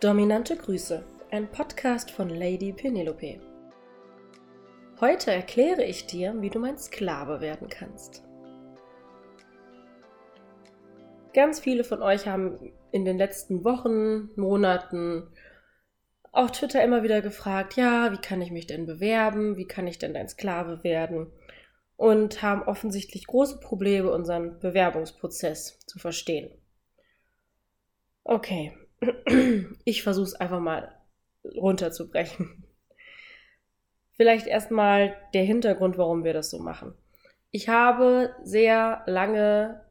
Dominante Grüße, ein Podcast von Lady Penelope. Heute erkläre ich dir, wie du mein Sklave werden kannst. Ganz viele von euch haben in den letzten Wochen, Monaten auf Twitter immer wieder gefragt, ja, wie kann ich mich denn bewerben? Wie kann ich denn dein Sklave werden? Und haben offensichtlich große Probleme, unseren Bewerbungsprozess zu verstehen. Okay, ich versuche es einfach mal runterzubrechen. Vielleicht erstmal der Hintergrund, warum wir das so machen. Ich habe sehr lange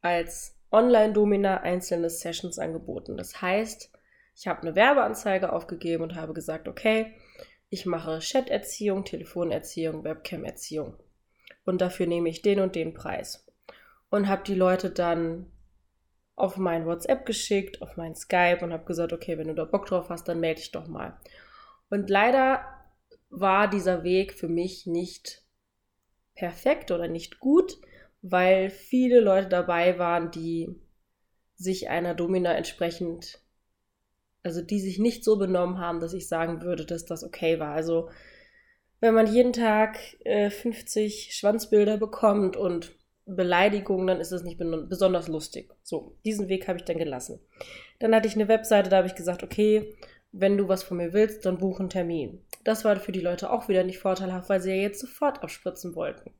als Online-Domina einzelne Sessions angeboten. Das heißt, ich habe eine Werbeanzeige aufgegeben und habe gesagt, okay, ich mache Chat-Erziehung, Telefonerziehung, Webcam-Erziehung. Und dafür nehme ich den und den Preis. Und habe die Leute dann auf mein WhatsApp geschickt, auf mein Skype und habe gesagt, okay, wenn du da Bock drauf hast, dann melde dich doch mal. Und leider war dieser Weg für mich nicht perfekt oder nicht gut, weil viele Leute dabei waren, die sich einer Domina entsprechend, also die sich nicht so benommen haben, dass ich sagen würde, dass das okay war. Also wenn man jeden Tag äh, 50 Schwanzbilder bekommt und Beleidigungen, dann ist es nicht besonders lustig. So, diesen Weg habe ich dann gelassen. Dann hatte ich eine Webseite, da habe ich gesagt, okay, wenn du was von mir willst, dann buch einen Termin. Das war für die Leute auch wieder nicht vorteilhaft, weil sie ja jetzt sofort abspritzen wollten.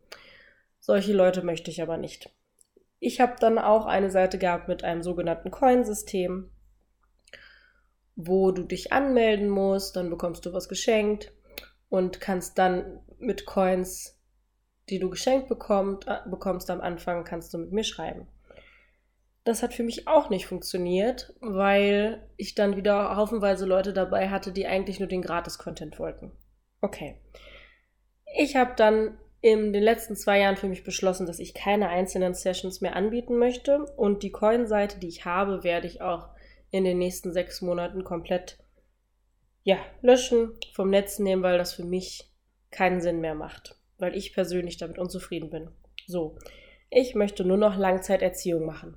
Solche Leute möchte ich aber nicht. Ich habe dann auch eine Seite gehabt mit einem sogenannten Coin-System, wo du dich anmelden musst, dann bekommst du was geschenkt und kannst dann mit Coins die du geschenkt bekommt, äh, bekommst am Anfang, kannst du mit mir schreiben. Das hat für mich auch nicht funktioniert, weil ich dann wieder haufenweise Leute dabei hatte, die eigentlich nur den Gratis-Content wollten. Okay. Ich habe dann in den letzten zwei Jahren für mich beschlossen, dass ich keine einzelnen Sessions mehr anbieten möchte und die Coin-Seite, die ich habe, werde ich auch in den nächsten sechs Monaten komplett ja, löschen, vom Netz nehmen, weil das für mich keinen Sinn mehr macht weil ich persönlich damit unzufrieden bin. So, ich möchte nur noch Langzeiterziehung machen.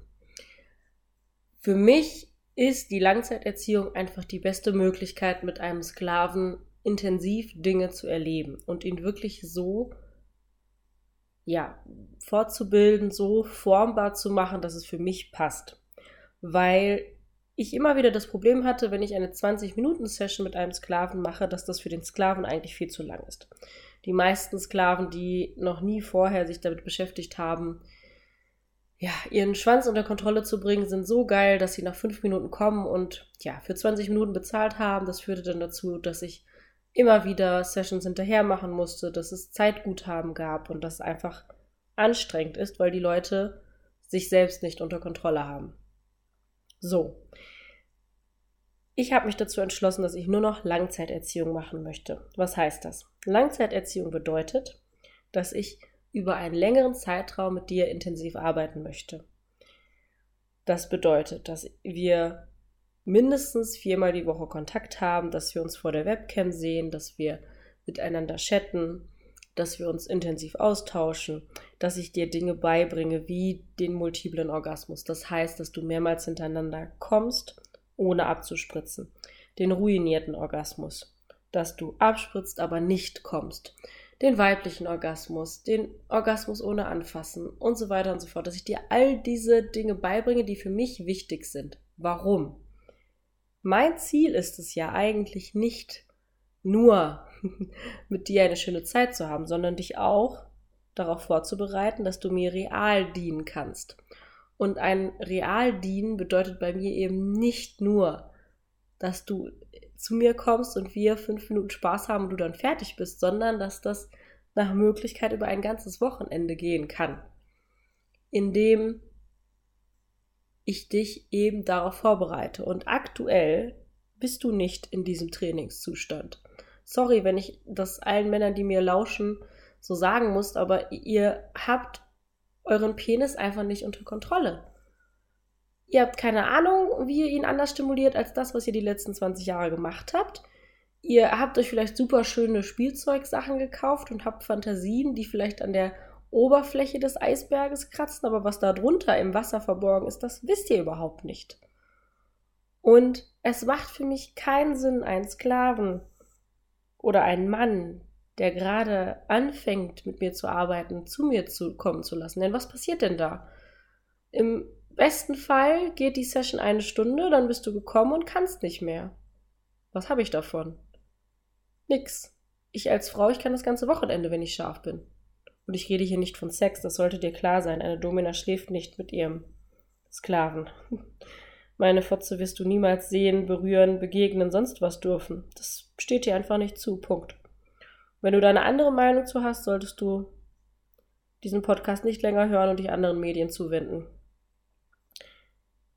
Für mich ist die Langzeiterziehung einfach die beste Möglichkeit, mit einem Sklaven intensiv Dinge zu erleben und ihn wirklich so, ja, fortzubilden, so formbar zu machen, dass es für mich passt. Weil ich immer wieder das Problem hatte, wenn ich eine 20-Minuten-Session mit einem Sklaven mache, dass das für den Sklaven eigentlich viel zu lang ist die meisten Sklaven, die noch nie vorher sich damit beschäftigt haben, ja, ihren Schwanz unter Kontrolle zu bringen, sind so geil, dass sie nach fünf Minuten kommen und ja, für 20 Minuten bezahlt haben. Das führte dann dazu, dass ich immer wieder Sessions hinterher machen musste, dass es Zeitguthaben gab und das einfach anstrengend ist, weil die Leute sich selbst nicht unter Kontrolle haben. So, ich habe mich dazu entschlossen, dass ich nur noch Langzeiterziehung machen möchte. Was heißt das? Langzeiterziehung bedeutet, dass ich über einen längeren Zeitraum mit dir intensiv arbeiten möchte. Das bedeutet, dass wir mindestens viermal die Woche Kontakt haben, dass wir uns vor der Webcam sehen, dass wir miteinander chatten, dass wir uns intensiv austauschen, dass ich dir Dinge beibringe wie den multiplen Orgasmus. Das heißt, dass du mehrmals hintereinander kommst ohne abzuspritzen. Den ruinierten Orgasmus, dass du abspritzt, aber nicht kommst. Den weiblichen Orgasmus, den Orgasmus ohne Anfassen und so weiter und so fort. Dass ich dir all diese Dinge beibringe, die für mich wichtig sind. Warum? Mein Ziel ist es ja eigentlich nicht nur mit dir eine schöne Zeit zu haben, sondern dich auch darauf vorzubereiten, dass du mir real dienen kannst. Und ein Realdienen bedeutet bei mir eben nicht nur, dass du zu mir kommst und wir fünf Minuten Spaß haben und du dann fertig bist, sondern dass das nach Möglichkeit über ein ganzes Wochenende gehen kann, indem ich dich eben darauf vorbereite. Und aktuell bist du nicht in diesem Trainingszustand. Sorry, wenn ich das allen Männern, die mir lauschen, so sagen muss, aber ihr habt euren Penis einfach nicht unter Kontrolle. Ihr habt keine Ahnung, wie ihr ihn anders stimuliert als das, was ihr die letzten 20 Jahre gemacht habt. Ihr habt euch vielleicht super schöne Spielzeugsachen gekauft und habt Fantasien, die vielleicht an der Oberfläche des Eisberges kratzen, aber was da drunter im Wasser verborgen ist, das wisst ihr überhaupt nicht. Und es macht für mich keinen Sinn, einen Sklaven oder einen Mann, der gerade anfängt, mit mir zu arbeiten, zu mir zu kommen zu lassen. Denn was passiert denn da? Im besten Fall geht die Session eine Stunde, dann bist du gekommen und kannst nicht mehr. Was habe ich davon? Nix. Ich als Frau, ich kann das ganze Wochenende, wenn ich scharf bin. Und ich rede hier nicht von Sex, das sollte dir klar sein. Eine Domina schläft nicht mit ihrem Sklaven. Meine Fotze wirst du niemals sehen, berühren, begegnen, sonst was dürfen. Das steht dir einfach nicht zu. Punkt. Wenn du da eine andere Meinung zu hast, solltest du diesen Podcast nicht länger hören und dich anderen Medien zuwenden.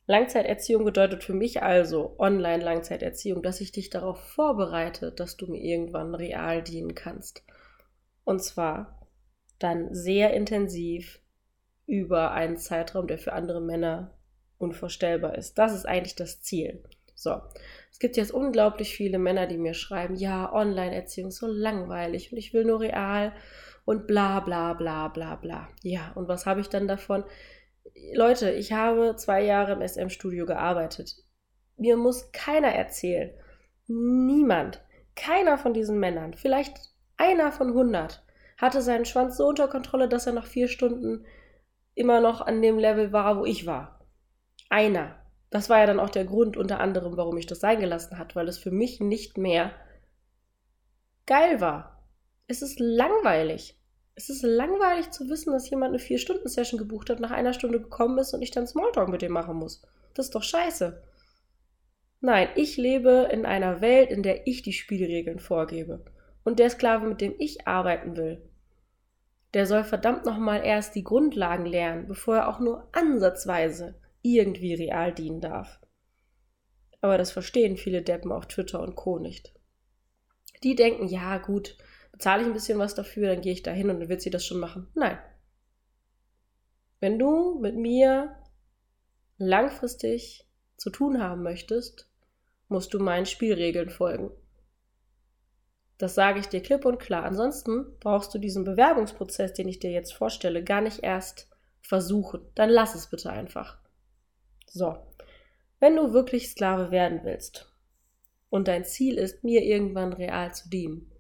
Langzeiterziehung bedeutet für mich also Online-Langzeiterziehung, dass ich dich darauf vorbereite, dass du mir irgendwann real dienen kannst. Und zwar dann sehr intensiv über einen Zeitraum, der für andere Männer unvorstellbar ist. Das ist eigentlich das Ziel. So, es gibt jetzt unglaublich viele Männer, die mir schreiben, ja, Online-Erziehung ist so langweilig und ich will nur real und bla bla bla bla bla. Ja, und was habe ich dann davon? Leute, ich habe zwei Jahre im SM-Studio gearbeitet. Mir muss keiner erzählen, niemand, keiner von diesen Männern, vielleicht einer von hundert, hatte seinen Schwanz so unter Kontrolle, dass er nach vier Stunden immer noch an dem Level war, wo ich war. Einer. Das war ja dann auch der Grund unter anderem, warum ich das sein gelassen hat, weil es für mich nicht mehr geil war. Es ist langweilig. Es ist langweilig zu wissen, dass jemand eine Vier-Stunden-Session gebucht hat, nach einer Stunde gekommen ist und ich dann Smalltalk mit dem machen muss. Das ist doch scheiße. Nein, ich lebe in einer Welt, in der ich die Spielregeln vorgebe. Und der Sklave, mit dem ich arbeiten will, der soll verdammt nochmal erst die Grundlagen lernen, bevor er auch nur ansatzweise irgendwie real dienen darf. Aber das verstehen viele Deppen auf Twitter und Co. nicht. Die denken, ja gut, bezahle ich ein bisschen was dafür, dann gehe ich da hin und dann wird sie das schon machen. Nein. Wenn du mit mir langfristig zu tun haben möchtest, musst du meinen Spielregeln folgen. Das sage ich dir klipp und klar. Ansonsten brauchst du diesen Bewerbungsprozess, den ich dir jetzt vorstelle, gar nicht erst versuchen. Dann lass es bitte einfach. So, wenn du wirklich Sklave werden willst und dein Ziel ist, mir irgendwann real zu dienen,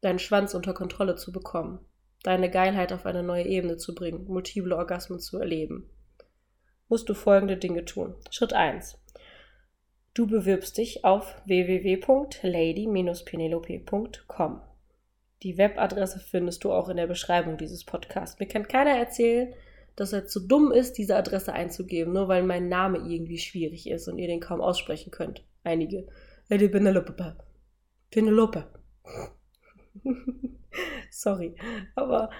deinen Schwanz unter Kontrolle zu bekommen, deine Geilheit auf eine neue Ebene zu bringen, multiple Orgasmen zu erleben, musst du folgende Dinge tun. Schritt 1. Du bewirbst dich auf www.lady-penelope.com. Die Webadresse findest du auch in der Beschreibung dieses Podcasts. Mir kann keiner erzählen, dass er zu dumm ist, diese Adresse einzugeben, nur weil mein Name irgendwie schwierig ist und ihr den kaum aussprechen könnt. Einige. Lady Penelope. Penelope. Sorry, aber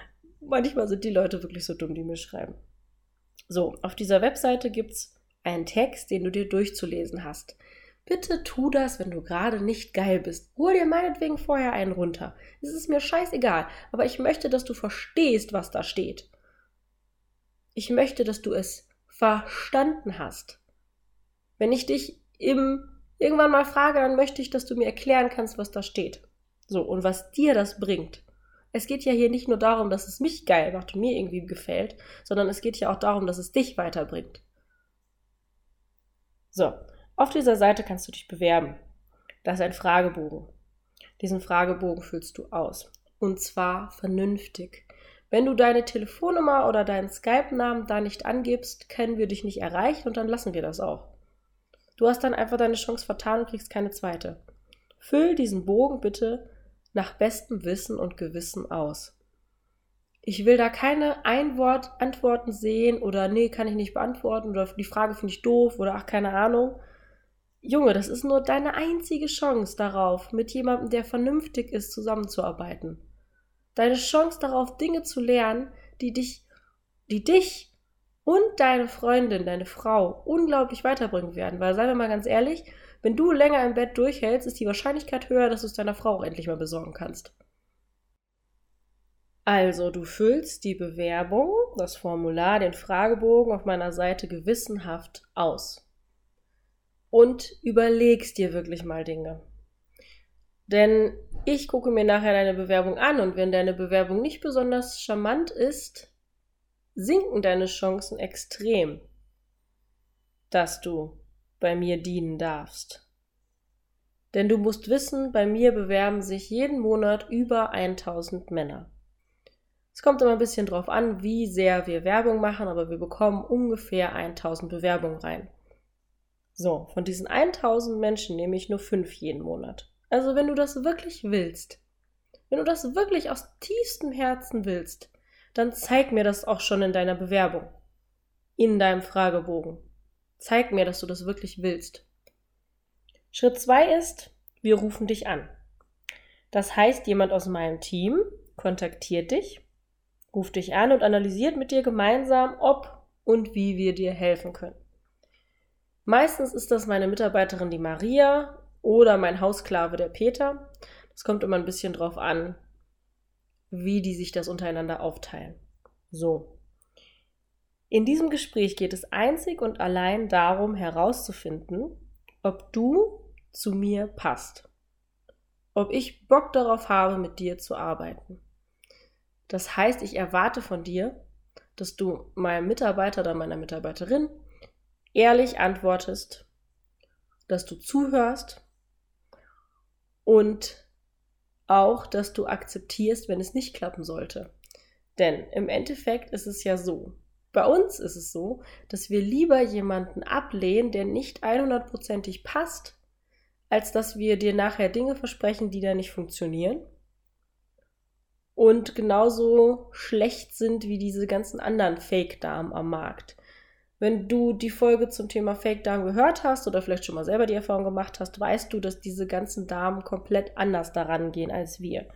manchmal sind die Leute wirklich so dumm, die mir schreiben. So, auf dieser Webseite gibt es einen Text, den du dir durchzulesen hast. Bitte tu das, wenn du gerade nicht geil bist. Hol dir meinetwegen vorher einen runter. Es ist mir scheißegal, aber ich möchte, dass du verstehst, was da steht. Ich möchte, dass du es verstanden hast. Wenn ich dich im irgendwann mal frage, dann möchte ich, dass du mir erklären kannst, was da steht. So, und was dir das bringt. Es geht ja hier nicht nur darum, dass es mich geil macht und mir irgendwie gefällt, sondern es geht ja auch darum, dass es dich weiterbringt. So, auf dieser Seite kannst du dich bewerben. Da ist ein Fragebogen. Diesen Fragebogen füllst du aus. Und zwar vernünftig. Wenn du deine Telefonnummer oder deinen Skype-Namen da nicht angibst, können wir dich nicht erreichen und dann lassen wir das auch. Du hast dann einfach deine Chance vertan und kriegst keine zweite. Füll diesen Bogen bitte nach bestem Wissen und Gewissen aus. Ich will da keine Einwort Antworten sehen oder nee, kann ich nicht beantworten oder die Frage finde ich doof oder ach, keine Ahnung. Junge, das ist nur deine einzige Chance darauf, mit jemandem, der vernünftig ist, zusammenzuarbeiten. Deine Chance darauf, Dinge zu lernen, die dich, die dich und deine Freundin, deine Frau unglaublich weiterbringen werden. Weil, seien wir mal ganz ehrlich, wenn du länger im Bett durchhältst, ist die Wahrscheinlichkeit höher, dass du es deiner Frau auch endlich mal besorgen kannst. Also, du füllst die Bewerbung, das Formular, den Fragebogen auf meiner Seite gewissenhaft aus. Und überlegst dir wirklich mal Dinge. Denn ich gucke mir nachher deine Bewerbung an und wenn deine Bewerbung nicht besonders charmant ist, sinken deine Chancen extrem, dass du bei mir dienen darfst. Denn du musst wissen, bei mir bewerben sich jeden Monat über 1000 Männer. Es kommt immer ein bisschen drauf an, wie sehr wir Werbung machen, aber wir bekommen ungefähr 1000 Bewerbungen rein. So, von diesen 1000 Menschen nehme ich nur 5 jeden Monat. Also wenn du das wirklich willst, wenn du das wirklich aus tiefstem Herzen willst, dann zeig mir das auch schon in deiner Bewerbung, in deinem Fragebogen. Zeig mir, dass du das wirklich willst. Schritt 2 ist, wir rufen dich an. Das heißt, jemand aus meinem Team kontaktiert dich ruft dich an und analysiert mit dir gemeinsam, ob und wie wir dir helfen können. Meistens ist das meine Mitarbeiterin, die Maria, oder mein Hausklave, der Peter. Das kommt immer ein bisschen drauf an, wie die sich das untereinander aufteilen. So. In diesem Gespräch geht es einzig und allein darum herauszufinden, ob du zu mir passt. Ob ich Bock darauf habe, mit dir zu arbeiten. Das heißt, ich erwarte von dir, dass du meinem Mitarbeiter oder meiner Mitarbeiterin ehrlich antwortest, dass du zuhörst und auch, dass du akzeptierst, wenn es nicht klappen sollte. Denn im Endeffekt ist es ja so, bei uns ist es so, dass wir lieber jemanden ablehnen, der nicht 100%ig passt, als dass wir dir nachher Dinge versprechen, die da nicht funktionieren und genauso schlecht sind wie diese ganzen anderen Fake-Damen am Markt. Wenn du die Folge zum Thema Fake-Damen gehört hast oder vielleicht schon mal selber die Erfahrung gemacht hast, weißt du, dass diese ganzen Damen komplett anders daran gehen als wir.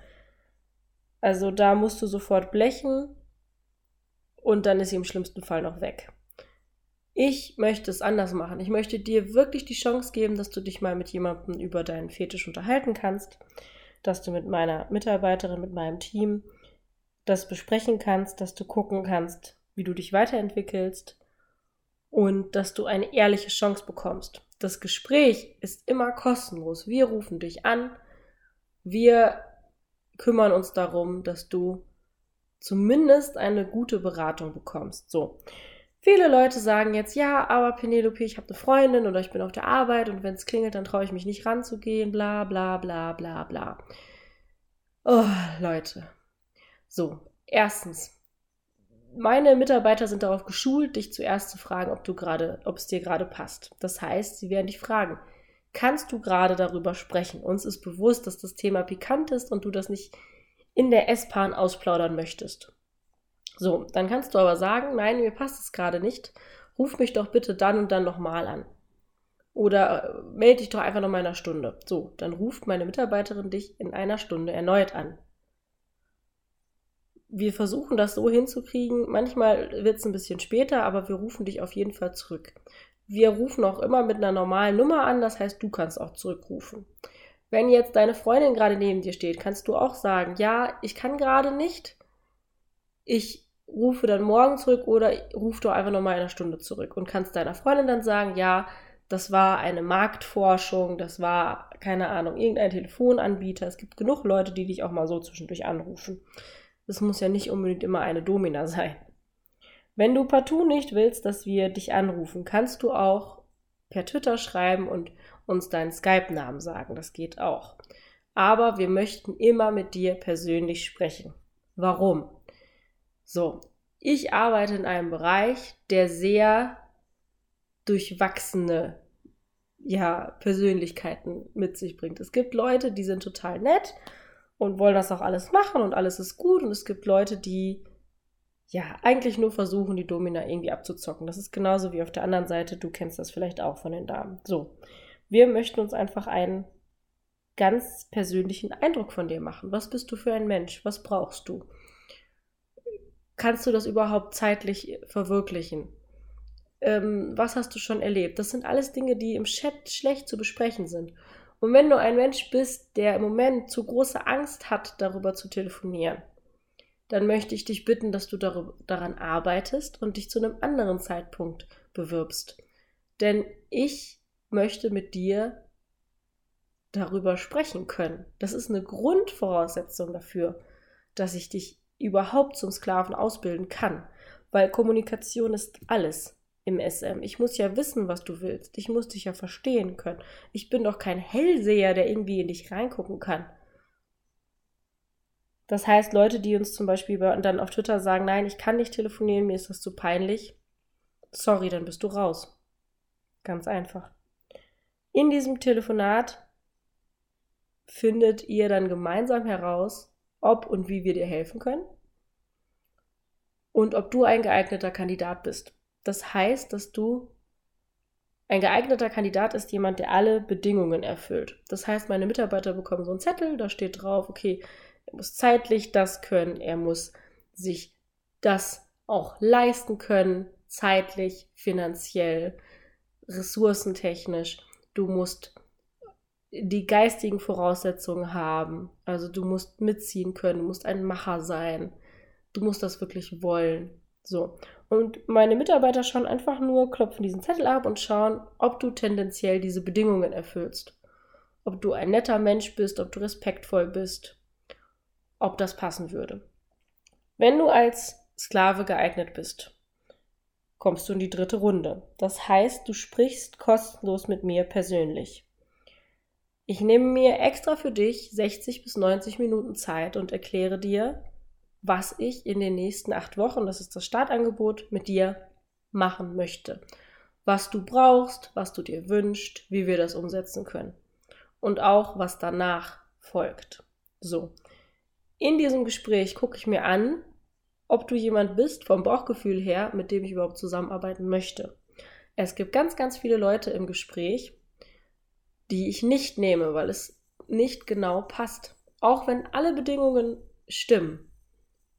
Also da musst du sofort blechen und dann ist sie im schlimmsten Fall noch weg. Ich möchte es anders machen. Ich möchte dir wirklich die Chance geben, dass du dich mal mit jemandem über deinen Fetisch unterhalten kannst dass du mit meiner Mitarbeiterin, mit meinem Team das besprechen kannst, dass du gucken kannst, wie du dich weiterentwickelst und dass du eine ehrliche Chance bekommst. Das Gespräch ist immer kostenlos. Wir rufen dich an. Wir kümmern uns darum, dass du zumindest eine gute Beratung bekommst. So. Viele Leute sagen jetzt, ja, aber Penelope, ich habe eine Freundin oder ich bin auf der Arbeit und wenn es klingelt, dann traue ich mich nicht ranzugehen, bla bla bla bla bla. Oh, Leute. So, erstens. Meine Mitarbeiter sind darauf geschult, dich zuerst zu fragen, ob du gerade, ob es dir gerade passt. Das heißt, sie werden dich fragen, kannst du gerade darüber sprechen? Uns ist bewusst, dass das Thema pikant ist und du das nicht in der S-Bahn ausplaudern möchtest. So, dann kannst du aber sagen, nein, mir passt es gerade nicht. Ruf mich doch bitte dann und dann nochmal an. Oder äh, melde dich doch einfach noch mal in einer Stunde. So, dann ruft meine Mitarbeiterin dich in einer Stunde erneut an. Wir versuchen das so hinzukriegen. Manchmal wird es ein bisschen später, aber wir rufen dich auf jeden Fall zurück. Wir rufen auch immer mit einer normalen Nummer an, das heißt, du kannst auch zurückrufen. Wenn jetzt deine Freundin gerade neben dir steht, kannst du auch sagen, ja, ich kann gerade nicht. Ich rufe dann morgen zurück oder ruf doch einfach nochmal in einer Stunde zurück und kannst deiner Freundin dann sagen, ja, das war eine Marktforschung, das war, keine Ahnung, irgendein Telefonanbieter. Es gibt genug Leute, die dich auch mal so zwischendurch anrufen. Das muss ja nicht unbedingt immer eine Domina sein. Wenn du partout nicht willst, dass wir dich anrufen, kannst du auch per Twitter schreiben und uns deinen Skype-Namen sagen. Das geht auch. Aber wir möchten immer mit dir persönlich sprechen. Warum? So, ich arbeite in einem Bereich, der sehr durchwachsene ja, Persönlichkeiten mit sich bringt. Es gibt Leute, die sind total nett und wollen das auch alles machen und alles ist gut. Und es gibt Leute, die ja eigentlich nur versuchen, die Domina irgendwie abzuzocken. Das ist genauso wie auf der anderen Seite. Du kennst das vielleicht auch von den Damen. So, wir möchten uns einfach einen ganz persönlichen Eindruck von dir machen. Was bist du für ein Mensch? Was brauchst du? kannst du das überhaupt zeitlich verwirklichen? Ähm, was hast du schon erlebt? Das sind alles Dinge, die im Chat schlecht zu besprechen sind. Und wenn du ein Mensch bist, der im Moment zu große Angst hat, darüber zu telefonieren, dann möchte ich dich bitten, dass du daran arbeitest und dich zu einem anderen Zeitpunkt bewirbst. Denn ich möchte mit dir darüber sprechen können. Das ist eine Grundvoraussetzung dafür, dass ich dich überhaupt zum Sklaven ausbilden kann. Weil Kommunikation ist alles im SM. Ich muss ja wissen, was du willst. Ich muss dich ja verstehen können. Ich bin doch kein Hellseher, der irgendwie in dich reingucken kann. Das heißt, Leute, die uns zum Beispiel dann auf Twitter sagen, nein, ich kann nicht telefonieren, mir ist das zu peinlich. Sorry, dann bist du raus. Ganz einfach. In diesem Telefonat findet ihr dann gemeinsam heraus, ob und wie wir dir helfen können und ob du ein geeigneter Kandidat bist. Das heißt, dass du ein geeigneter Kandidat ist jemand, der alle Bedingungen erfüllt. Das heißt, meine Mitarbeiter bekommen so einen Zettel, da steht drauf, okay, er muss zeitlich das können, er muss sich das auch leisten können, zeitlich, finanziell, ressourcentechnisch. Du musst die geistigen Voraussetzungen haben. Also du musst mitziehen können, du musst ein Macher sein. Du musst das wirklich wollen. So. Und meine Mitarbeiter schauen einfach nur, klopfen diesen Zettel ab und schauen, ob du tendenziell diese Bedingungen erfüllst. Ob du ein netter Mensch bist, ob du respektvoll bist, ob das passen würde. Wenn du als Sklave geeignet bist, kommst du in die dritte Runde. Das heißt, du sprichst kostenlos mit mir persönlich. Ich nehme mir extra für dich 60 bis 90 Minuten Zeit und erkläre dir, was ich in den nächsten acht Wochen, das ist das Startangebot, mit dir machen möchte. Was du brauchst, was du dir wünschst, wie wir das umsetzen können. Und auch, was danach folgt. So, in diesem Gespräch gucke ich mir an, ob du jemand bist vom Bauchgefühl her, mit dem ich überhaupt zusammenarbeiten möchte. Es gibt ganz, ganz viele Leute im Gespräch, die ich nicht nehme, weil es nicht genau passt. Auch wenn alle Bedingungen stimmen,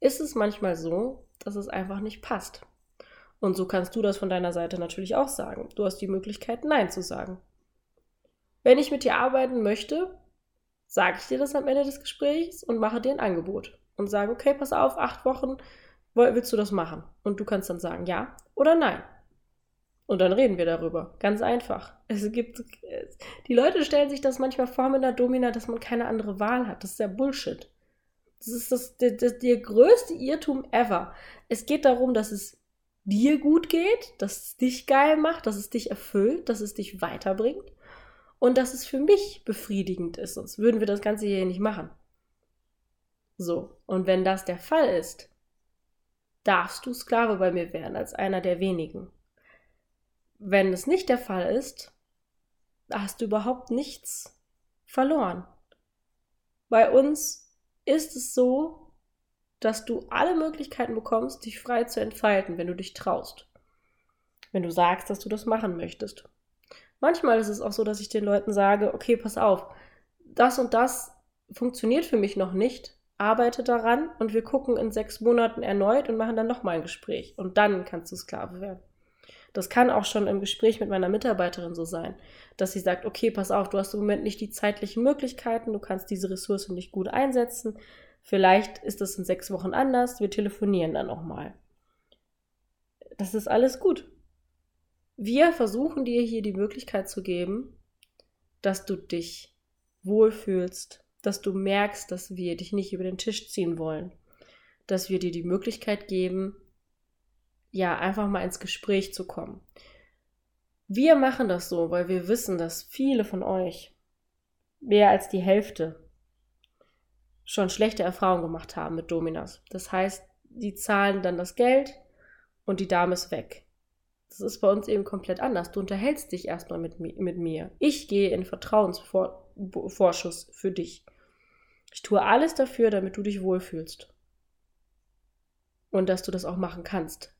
ist es manchmal so, dass es einfach nicht passt. Und so kannst du das von deiner Seite natürlich auch sagen. Du hast die Möglichkeit, Nein zu sagen. Wenn ich mit dir arbeiten möchte, sage ich dir das am Ende des Gesprächs und mache dir ein Angebot und sage, okay, pass auf, acht Wochen, willst du das machen? Und du kannst dann sagen ja oder nein. Und dann reden wir darüber. Ganz einfach. Es gibt, die Leute stellen sich das manchmal vor mit einer Domina, dass man keine andere Wahl hat. Das ist ja Bullshit. Das ist das, das, das, der größte Irrtum ever. Es geht darum, dass es dir gut geht, dass es dich geil macht, dass es dich erfüllt, dass es dich weiterbringt und dass es für mich befriedigend ist, sonst würden wir das Ganze hier nicht machen. So, und wenn das der Fall ist, darfst du Sklave bei mir werden als einer der wenigen. Wenn es nicht der Fall ist, hast du überhaupt nichts verloren. Bei uns ist es so, dass du alle Möglichkeiten bekommst, dich frei zu entfalten, wenn du dich traust. Wenn du sagst, dass du das machen möchtest. Manchmal ist es auch so, dass ich den Leuten sage, okay, pass auf, das und das funktioniert für mich noch nicht, arbeite daran und wir gucken in sechs Monaten erneut und machen dann nochmal ein Gespräch und dann kannst du Sklave werden. Das kann auch schon im Gespräch mit meiner Mitarbeiterin so sein, dass sie sagt, okay, pass auf, du hast im Moment nicht die zeitlichen Möglichkeiten, du kannst diese Ressource nicht gut einsetzen, vielleicht ist das in sechs Wochen anders, wir telefonieren dann nochmal. Das ist alles gut. Wir versuchen dir hier die Möglichkeit zu geben, dass du dich wohlfühlst, dass du merkst, dass wir dich nicht über den Tisch ziehen wollen, dass wir dir die Möglichkeit geben, ja, einfach mal ins Gespräch zu kommen. Wir machen das so, weil wir wissen, dass viele von euch, mehr als die Hälfte, schon schlechte Erfahrungen gemacht haben mit Dominas. Das heißt, die zahlen dann das Geld und die Dame ist weg. Das ist bei uns eben komplett anders. Du unterhältst dich erstmal mit, mit mir. Ich gehe in Vertrauensvorschuss für dich. Ich tue alles dafür, damit du dich wohlfühlst. Und dass du das auch machen kannst.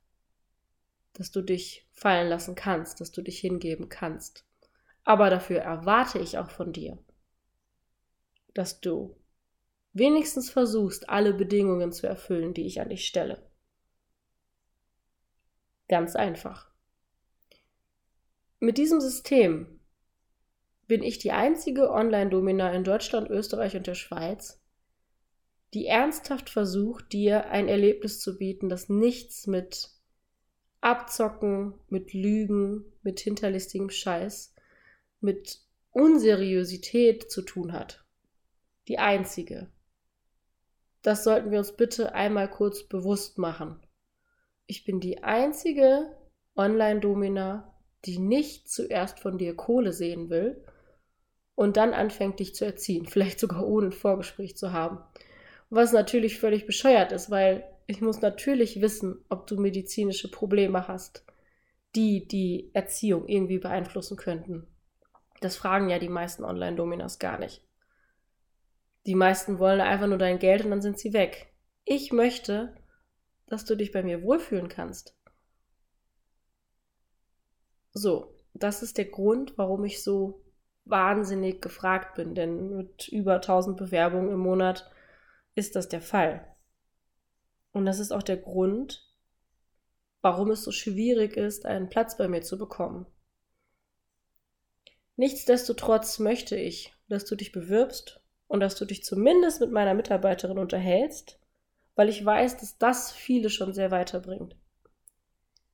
Dass du dich fallen lassen kannst, dass du dich hingeben kannst. Aber dafür erwarte ich auch von dir, dass du wenigstens versuchst, alle Bedingungen zu erfüllen, die ich an dich stelle. Ganz einfach. Mit diesem System bin ich die einzige Online-Domina in Deutschland, Österreich und der Schweiz, die ernsthaft versucht, dir ein Erlebnis zu bieten, das nichts mit Abzocken, mit Lügen, mit hinterlistigem Scheiß, mit Unseriosität zu tun hat. Die einzige. Das sollten wir uns bitte einmal kurz bewusst machen. Ich bin die einzige Online-Domina, die nicht zuerst von dir Kohle sehen will und dann anfängt dich zu erziehen, vielleicht sogar ohne ein Vorgespräch zu haben. Was natürlich völlig bescheuert ist, weil ich muss natürlich wissen, ob du medizinische Probleme hast, die die Erziehung irgendwie beeinflussen könnten. Das fragen ja die meisten Online-Dominas gar nicht. Die meisten wollen einfach nur dein Geld und dann sind sie weg. Ich möchte, dass du dich bei mir wohlfühlen kannst. So, das ist der Grund, warum ich so wahnsinnig gefragt bin, denn mit über 1000 Bewerbungen im Monat ist das der Fall. Und das ist auch der Grund, warum es so schwierig ist, einen Platz bei mir zu bekommen. Nichtsdestotrotz möchte ich, dass du dich bewirbst und dass du dich zumindest mit meiner Mitarbeiterin unterhältst, weil ich weiß, dass das viele schon sehr weiterbringt.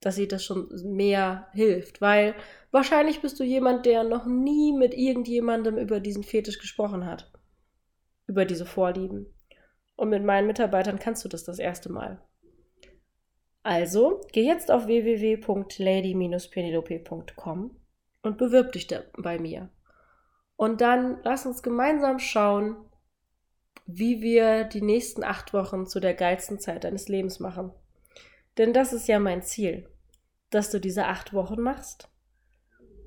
Dass sie das schon mehr hilft, weil wahrscheinlich bist du jemand, der noch nie mit irgendjemandem über diesen Fetisch gesprochen hat. Über diese Vorlieben. Und mit meinen Mitarbeitern kannst du das das erste Mal. Also, geh jetzt auf www.lady-penelope.com und bewirb dich da bei mir. Und dann lass uns gemeinsam schauen, wie wir die nächsten acht Wochen zu der geilsten Zeit deines Lebens machen. Denn das ist ja mein Ziel, dass du diese acht Wochen machst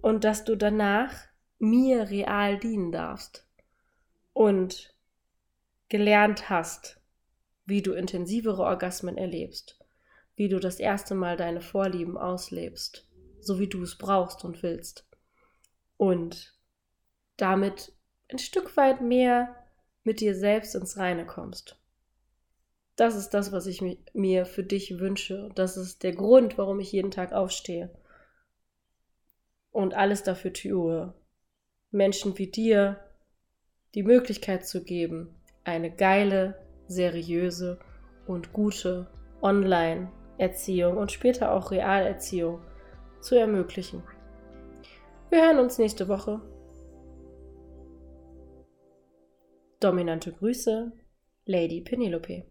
und dass du danach mir real dienen darfst und gelernt hast, wie du intensivere Orgasmen erlebst, wie du das erste Mal deine Vorlieben auslebst, so wie du es brauchst und willst. Und damit ein Stück weit mehr mit dir selbst ins Reine kommst. Das ist das, was ich mir für dich wünsche. Das ist der Grund, warum ich jeden Tag aufstehe und alles dafür tue, Menschen wie dir die Möglichkeit zu geben, eine geile, seriöse und gute Online-Erziehung und später auch Realerziehung zu ermöglichen. Wir hören uns nächste Woche. Dominante Grüße, Lady Penelope.